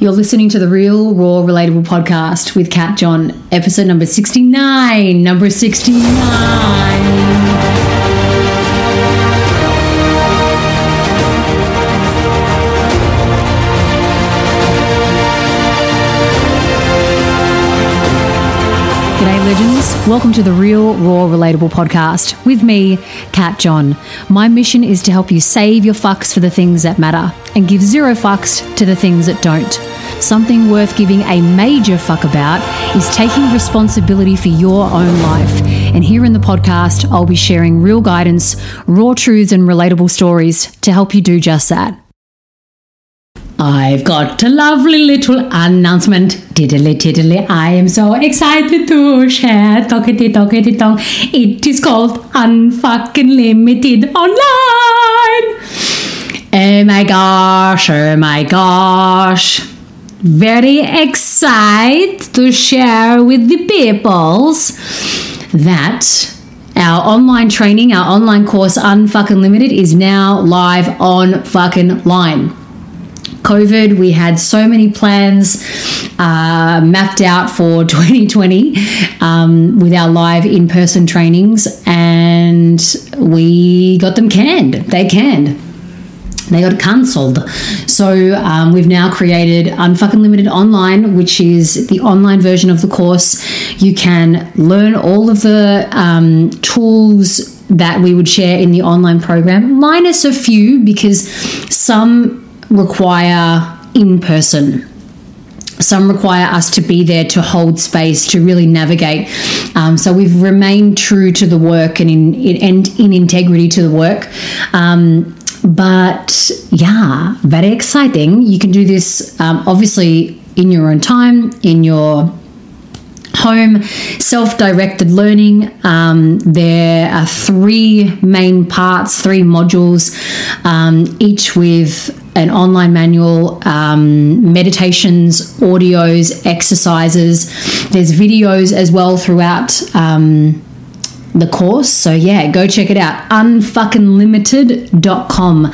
You're listening to the Real Raw Relatable podcast with Kat John, episode number 69. Number 69. Legends. Welcome to the Real Raw Relatable podcast with me, Kat John. My mission is to help you save your fucks for the things that matter and give zero fucks to the things that don't. Something worth giving a major fuck about is taking responsibility for your own life. And here in the podcast, I'll be sharing real guidance, raw truths, and relatable stories to help you do just that. I've got a lovely little announcement. Diddly diddly, I am so excited to share. Talkity talkity tong. It is called Unfucking Limited Online. Oh my gosh, oh my gosh. Very excited to share with the peoples that our online training, our online course Unfucking Limited is now live on fucking line. COVID, we had so many plans uh, mapped out for 2020 um, with our live in person trainings, and we got them canned. They canned. They got cancelled. So um, we've now created Unfucking Limited Online, which is the online version of the course. You can learn all of the um, tools that we would share in the online program, minus a few because some require in person. Some require us to be there to hold space to really navigate. Um, so we've remained true to the work and in, in, in integrity to the work. Um, but yeah, very exciting. You can do this um, obviously in your own time, in your home self-directed learning um, there are three main parts three modules um, each with an online manual um, meditations audios exercises there's videos as well throughout um, the course. So yeah, go check it out. Unfuckinglimited.com.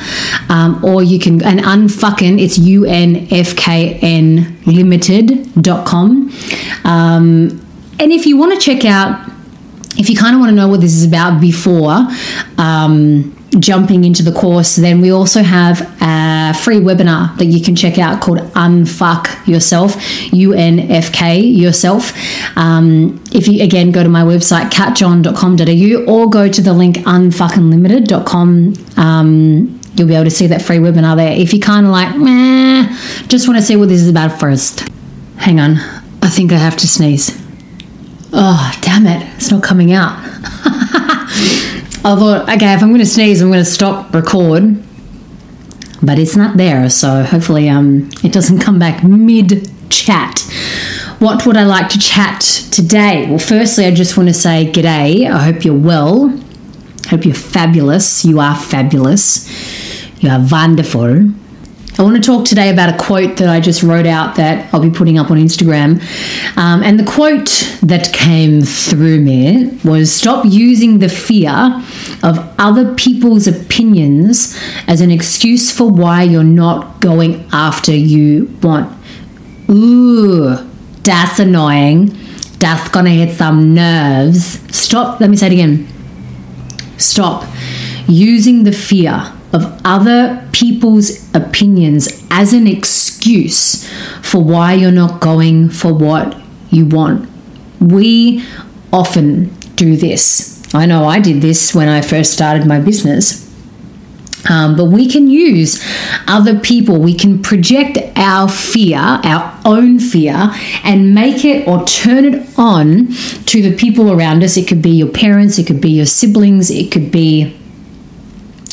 Um, or you can and unfucking it's U N F K N limited.com. Um, and if you want to check out if you kind of want to know what this is about before um, jumping into the course, then we also have a free webinar that you can check out called Unfuck Yourself, U N F K Yourself. Um, if you again go to my website, katjohn.com.au, or go to the link unfuckinglimited.com. Um, you'll be able to see that free webinar there. If you kind of like, meh, just want to see what this is about first. Hang on, I think I have to sneeze. Oh, damn it, it's not coming out. I thought, okay, if I'm going to sneeze, I'm going to stop record. But it's not there, so hopefully um, it doesn't come back mid chat. What would I like to chat today? Well, firstly, I just want to say g'day. I hope you're well. Hope you're fabulous. You are fabulous. You are wonderful. I want to talk today about a quote that I just wrote out that I'll be putting up on Instagram. Um, and the quote that came through me was Stop using the fear of other people's opinions as an excuse for why you're not going after you want. Ooh, that's annoying. That's gonna hit some nerves. Stop, let me say it again. Stop using the fear of other people's opinions as an excuse for why you're not going for what you want. We often do this. I know I did this when I first started my business. Um, but we can use other people, we can project our fear, our own fear, and make it or turn it on to the people around us. It could be your parents, it could be your siblings, it could be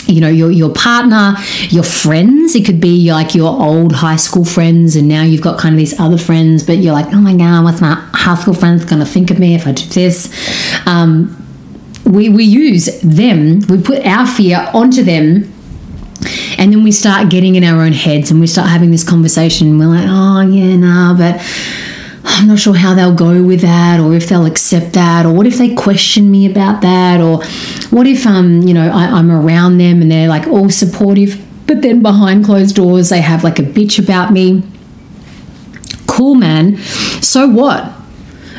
you know your your partner your friends. It could be like your old high school friends and now you've got kind of these other friends but you're like oh my god what's my high school friends going to think of me if i do this? Um, we, we use them. We put our fear onto them and then we start getting in our own heads and we start having this conversation we're like oh yeah nah but I'm not sure how they'll go with that or if they'll accept that or what if they question me about that or what if um you know I, I'm around them and they're like all supportive but then behind closed doors they have like a bitch about me Cool, man. So what?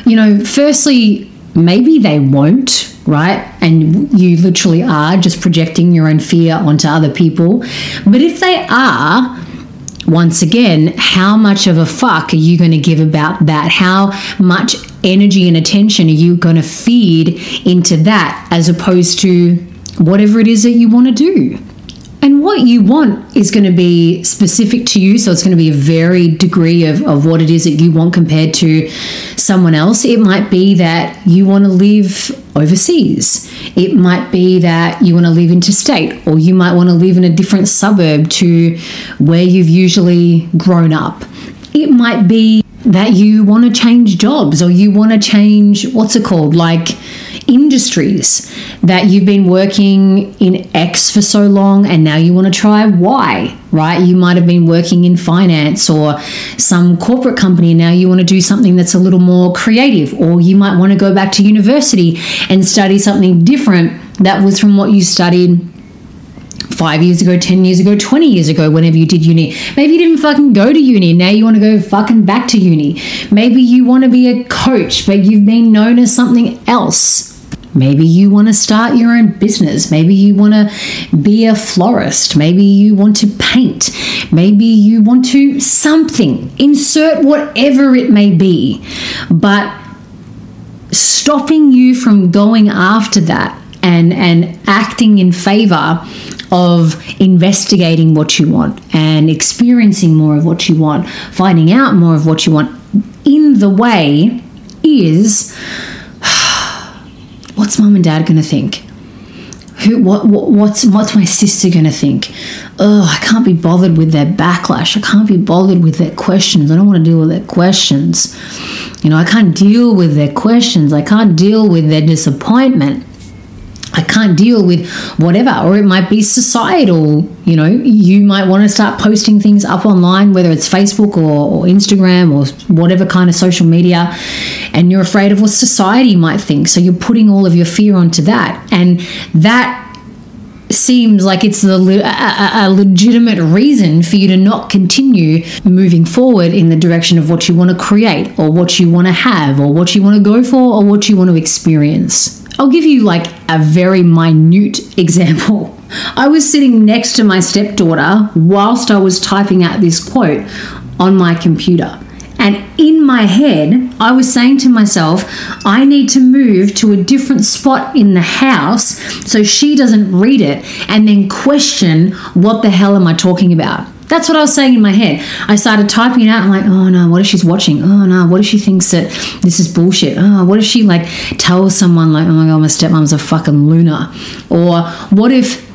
You know, firstly, maybe they won't, right? And you literally are just projecting your own fear onto other people. But if they are, once again, how much of a fuck are you going to give about that? How much energy and attention are you going to feed into that as opposed to whatever it is that you want to do? And what you want is going to be specific to you. So it's going to be a varied degree of, of what it is that you want compared to someone else. It might be that you want to live overseas. It might be that you want to live interstate, or you might want to live in a different suburb to where you've usually grown up. It might be that you want to change jobs or you want to change what's it called? Like, industries that you've been working in X for so long and now you want to try Y, right? You might have been working in finance or some corporate company and now you want to do something that's a little more creative, or you might want to go back to university and study something different that was from what you studied five years ago, 10 years ago, 20 years ago, whenever you did uni. Maybe you didn't fucking go to uni. Now you want to go fucking back to uni. Maybe you want to be a coach, but you've been known as something else. Maybe you want to start your own business. Maybe you want to be a florist. Maybe you want to paint. Maybe you want to something. Insert whatever it may be. But stopping you from going after that and, and acting in favor of investigating what you want and experiencing more of what you want, finding out more of what you want in the way is what's mom and dad going to think? Who, what, what, what's, what's my sister going to think? Oh, I can't be bothered with their backlash. I can't be bothered with their questions. I don't want to deal with their questions. You know, I can't deal with their questions. I can't deal with their disappointment. I can't deal with whatever, or it might be societal. You know, you might want to start posting things up online, whether it's Facebook or, or, Instagram or whatever kind of social media, and you're afraid of what society might think. So you're putting all of your fear onto that, and that seems like it's a, a, a, legitimate reason for you to not continue moving forward in the direction of what you want to create or what you want to have or what you want to go for or what you want to experience. I'll give you like a very minute example. I was sitting next to my stepdaughter whilst I was typing out this quote on my computer. And in my head, I was saying to myself, I need to move to a different spot in the house so she doesn't read it and then question what the hell am I talking about. That's what I was saying in my head. I started typing it out. I'm like, oh no, what if she's watching? Oh no, what if she thinks that this is bullshit? Oh, what if she like tells someone like, oh my god, my stepmom's a fucking lunar? Or what if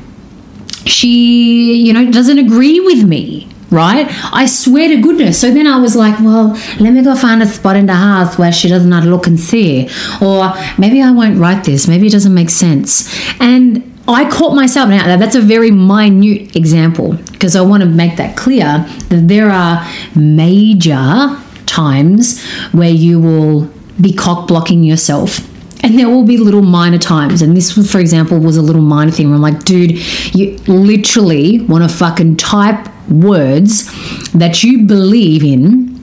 she, you know, doesn't agree with me? Right? I swear to goodness. So then I was like, well, let me go find a spot in the house where she does not how to look and see. Or maybe I won't write this. Maybe it doesn't make sense. And I caught myself now. That's a very minute example because I want to make that clear that there are major times where you will be cock blocking yourself. And there will be little minor times. And this, for example, was a little minor thing where I'm like, dude, you literally want to fucking type words that you believe in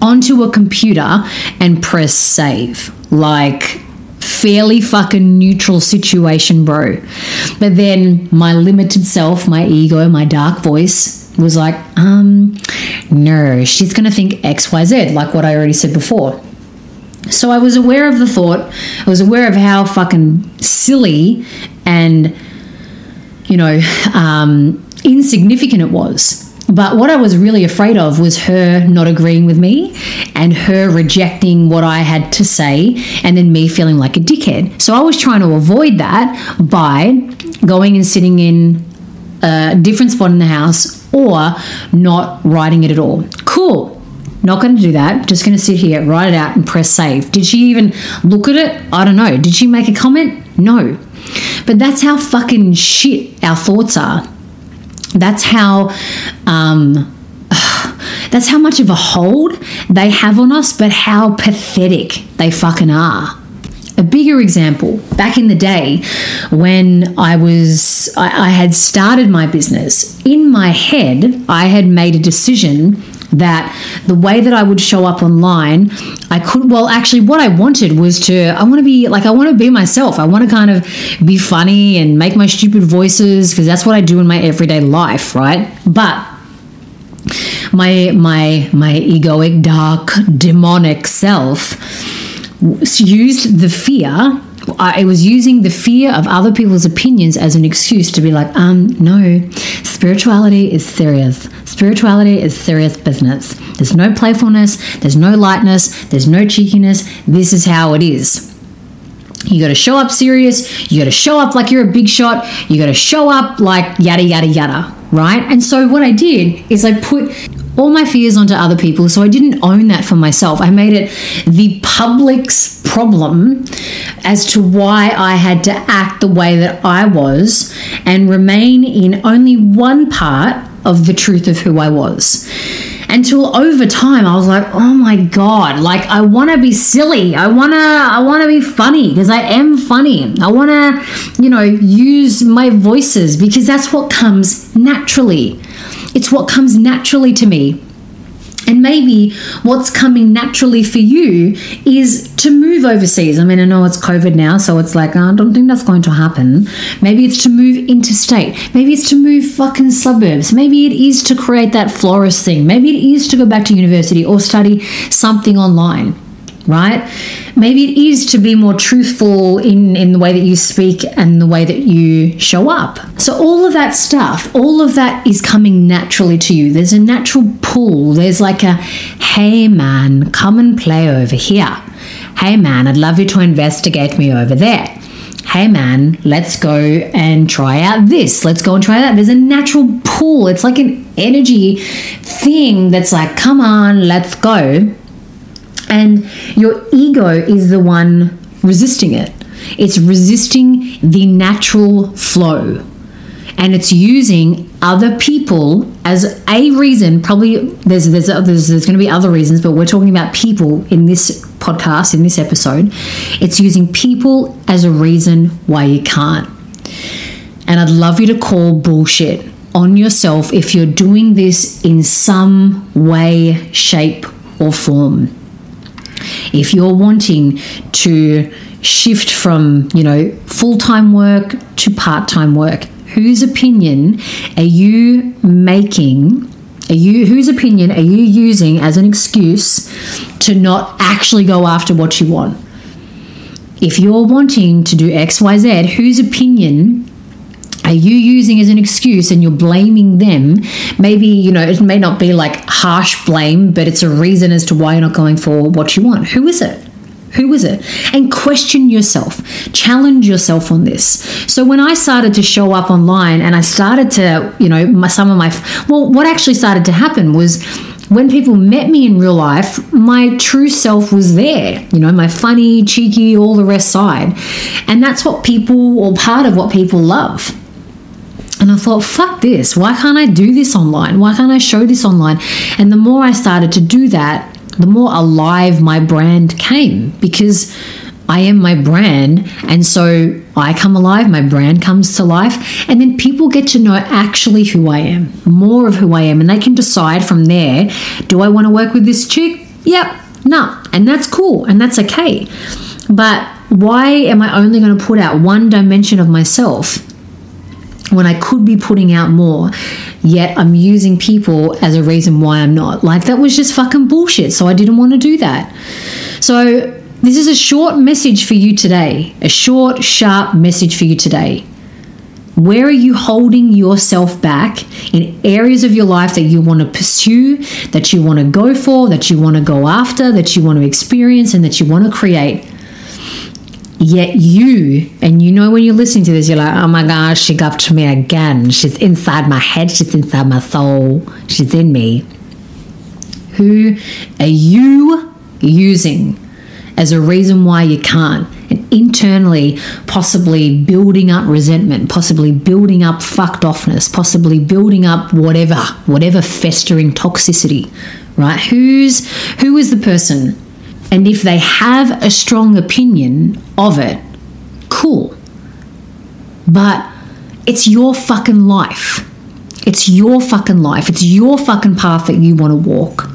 onto a computer and press save. Like, fairly fucking neutral situation, bro. But then my limited self, my ego, my dark voice was like, um, no, she's going to think XYZ, like what I already said before. So I was aware of the thought, I was aware of how fucking silly and, you know, um, insignificant it was. But what I was really afraid of was her not agreeing with me and her rejecting what I had to say and then me feeling like a dickhead. So I was trying to avoid that by going and sitting in a different spot in the house or not writing it at all. Cool. Not going to do that. Just going to sit here, write it out, and press save. Did she even look at it? I don't know. Did she make a comment? No. But that's how fucking shit our thoughts are that's how um, that's how much of a hold they have on us, but how pathetic they fucking are. A bigger example, back in the day when I was, I, I, had started my business, in my head, I had made a decision that the way that I would show up online, I could, well, actually, what I wanted was to, I want to be like, I want to be myself. I want to kind of be funny and make my stupid voices because that's what I do in my everyday life, right? But my my my egoic dark demonic self used the fear I was using the fear of other people's opinions as an excuse to be like, um, no, spirituality is serious. Spirituality is serious business. There's no playfulness, there's no lightness, there's no cheekiness. This is how it is. You got to show up serious. You got to show up like you're a big shot. You got to show up like yada, yada, yada, right? And so what I did is I put all my fears onto other people. So I didn't own that for myself. I made it the public's problem as to why I had to act the way that I was and remain in only one part of the truth of who I was. Until over time I was like, "Oh my god, like I want to be silly. I want to I want to be funny because I am funny. I want to, you know, use my voices because that's what comes naturally." It's what comes naturally to me. And maybe what's coming naturally for you is to move overseas. I mean, I know it's COVID now, so it's like, I don't think that's going to happen. Maybe it's to move interstate. Maybe it's to move fucking suburbs. Maybe it is to create that florist thing. Maybe it is to go back to university or study something online right? Maybe it is to be more truthful in, in the way that you speak and the way that you show up. So, all of that stuff, all of that is coming naturally to you. There's a natural pull. There's like a, hey man, come and play over here. Hey man, I'd love you to investigate me over there. Hey man, let's go and try out this. Let's go and try that. There's a natural pull. It's like an energy thing that's like, come on, let's go and your ego is the one resisting it. It's resisting the natural flow. And it's using other people as a reason. Probably there's there's there's, there's going to be other reasons, but we're talking about people in this podcast in this episode. It's using people as a reason why you can't. And I'd love you to call bullshit on yourself if you're doing this in some way, shape, or form. If you're wanting to shift from, you know, full-time work to part-time work, whose opinion are you making are you whose opinion are you using as an excuse to not actually go after what you want? If you're wanting to do XYZ, whose opinion are you using as an excuse and you're blaming them? Maybe, you know, it may not be like harsh blame, but it's a reason as to why you're not going for what you want. Who is it? Who is it? And question yourself, challenge yourself on this. So when I started to show up online and I started to, you know, my, some of my, well, what actually started to happen was when people met me in real life, my true self was there, you know, my funny, cheeky, all the rest side. And that's what people, or part of what people love. And I thought, fuck this. Why can't I do this online? Why can't I show this online? And the more I started to do that, the more alive my brand came because I am my brand. And so I come alive, my brand comes to life. And then people get to know actually who I am, more of who I am. And they can decide from there do I want to work with this chick? Yep, nah. And that's cool and that's okay. But why am I only going to put out one dimension of myself? When I could be putting out more, yet I'm using people as a reason why I'm not. Like, that was just fucking bullshit. So I didn't want to do that. So, this is a short message for you today, a short, sharp message for you today. Where are you holding yourself back in areas of your life that you want to pursue, that you want to go for, that you want to go after, that you want to experience, and that you want to create? Yet you, and you know when you're listening to this, you're like, oh my gosh, she got to me again. She's inside my head, she's inside my soul, she's in me. Who are you using as a reason why you can't? And internally, possibly building up resentment, possibly building up fucked offness, possibly building up whatever, whatever festering toxicity, right? Who's who is the person and if they have a strong opinion of it, cool. But it's your fucking life. It's your fucking life. It's your fucking path that you want to walk.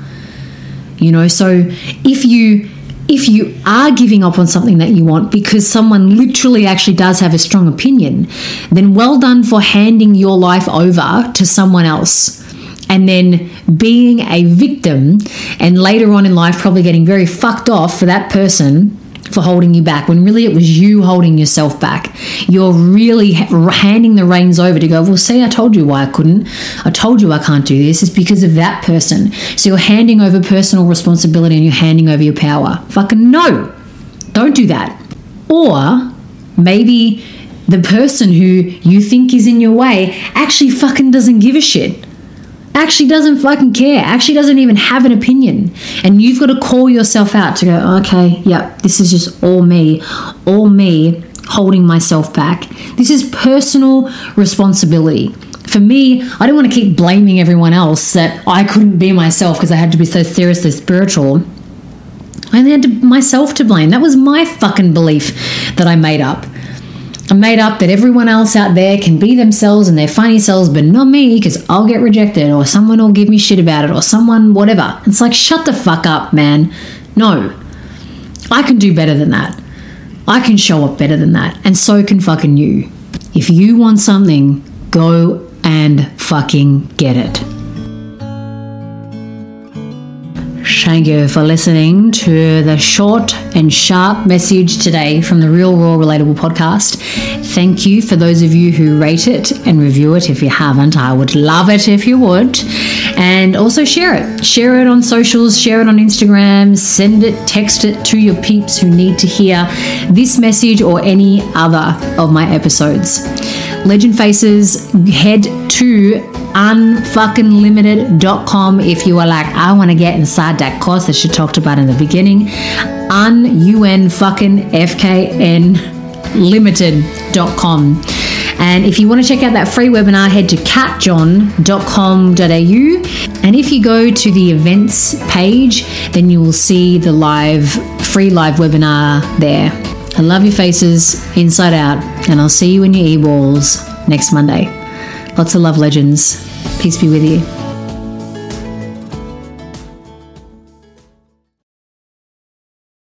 You know, so if you if you are giving up on something that you want because someone literally actually does have a strong opinion, then well done for handing your life over to someone else and then being a victim and later on in life probably getting very fucked off for that person for holding you back when really it was you holding yourself back. You're really handing the reins over to go, well, see, I told you why I couldn't. I told you I can't do this. It's because of that person. So you're handing over personal responsibility and you're handing over your power. Fucking no. Don't do that. Or maybe the person who you think is in your way actually fucking doesn't give a shit actually doesn't fucking care, actually doesn't even have an opinion. And you've got to call yourself out to go, okay, yep, this is just all me, all me holding myself back. This is personal responsibility. For me, I don't want to keep blaming everyone else that I couldn't be myself because I had to be so seriously spiritual. I only had to, myself to blame. That was my fucking belief that I made up. I made up that everyone else out there can be themselves and their funny selves, but not me because I'll get rejected or someone will give me shit about it or someone, whatever. It's like, shut the fuck up, man. No. I can do better than that. I can show up better than that. And so can fucking you. If you want something, go and fucking get it. Thank you for listening to the short and sharp message today from the Real Raw Relatable podcast. Thank you for those of you who rate it and review it. If you haven't, I would love it if you would. And also share it. Share it on socials, share it on Instagram, send it, text it to your peeps who need to hear this message or any other of my episodes. Legend Faces, head to unfuckinglimited.com if you are like, I want to get inside that course that she talked about in the beginning. Un fucking FKN limited.com. And if you want to check out that free webinar, head to katjohn.com.au. And if you go to the events page, then you will see the live, free live webinar there. I love your faces inside out, and I'll see you in your e balls next Monday. Lots of love, legends. Peace be with you.